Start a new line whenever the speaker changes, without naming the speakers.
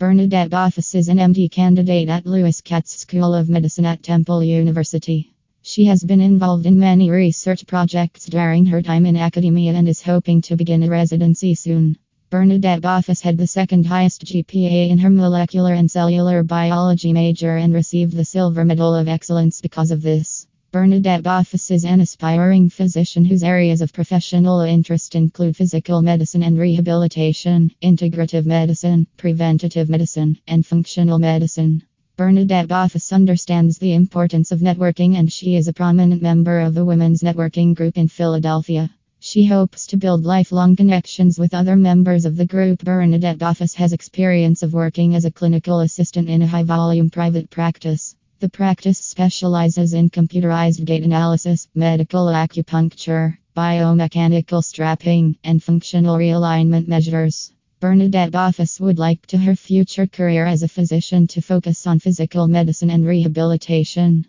Bernadette Boffice is an MD candidate at Lewis Katz School of Medicine at Temple University. She has been involved in many research projects during her time in academia and is hoping to begin a residency soon. Bernadette Boffice had the second highest GPA in her molecular and cellular biology major and received the Silver Medal of Excellence because of this. Bernadette Boffice is an aspiring physician whose areas of professional interest include physical medicine and rehabilitation, integrative medicine, preventative medicine, and functional medicine. Bernadette Boffice understands the importance of networking and she is a prominent member of the Women's Networking Group in Philadelphia. She hopes to build lifelong connections with other members of the group. Bernadette Boffice has experience of working as a clinical assistant in a high volume private practice. The practice specializes in computerized gait analysis, medical acupuncture, biomechanical strapping, and functional realignment measures. Bernadette Boffice would like to her future career as a physician to focus on physical medicine and rehabilitation.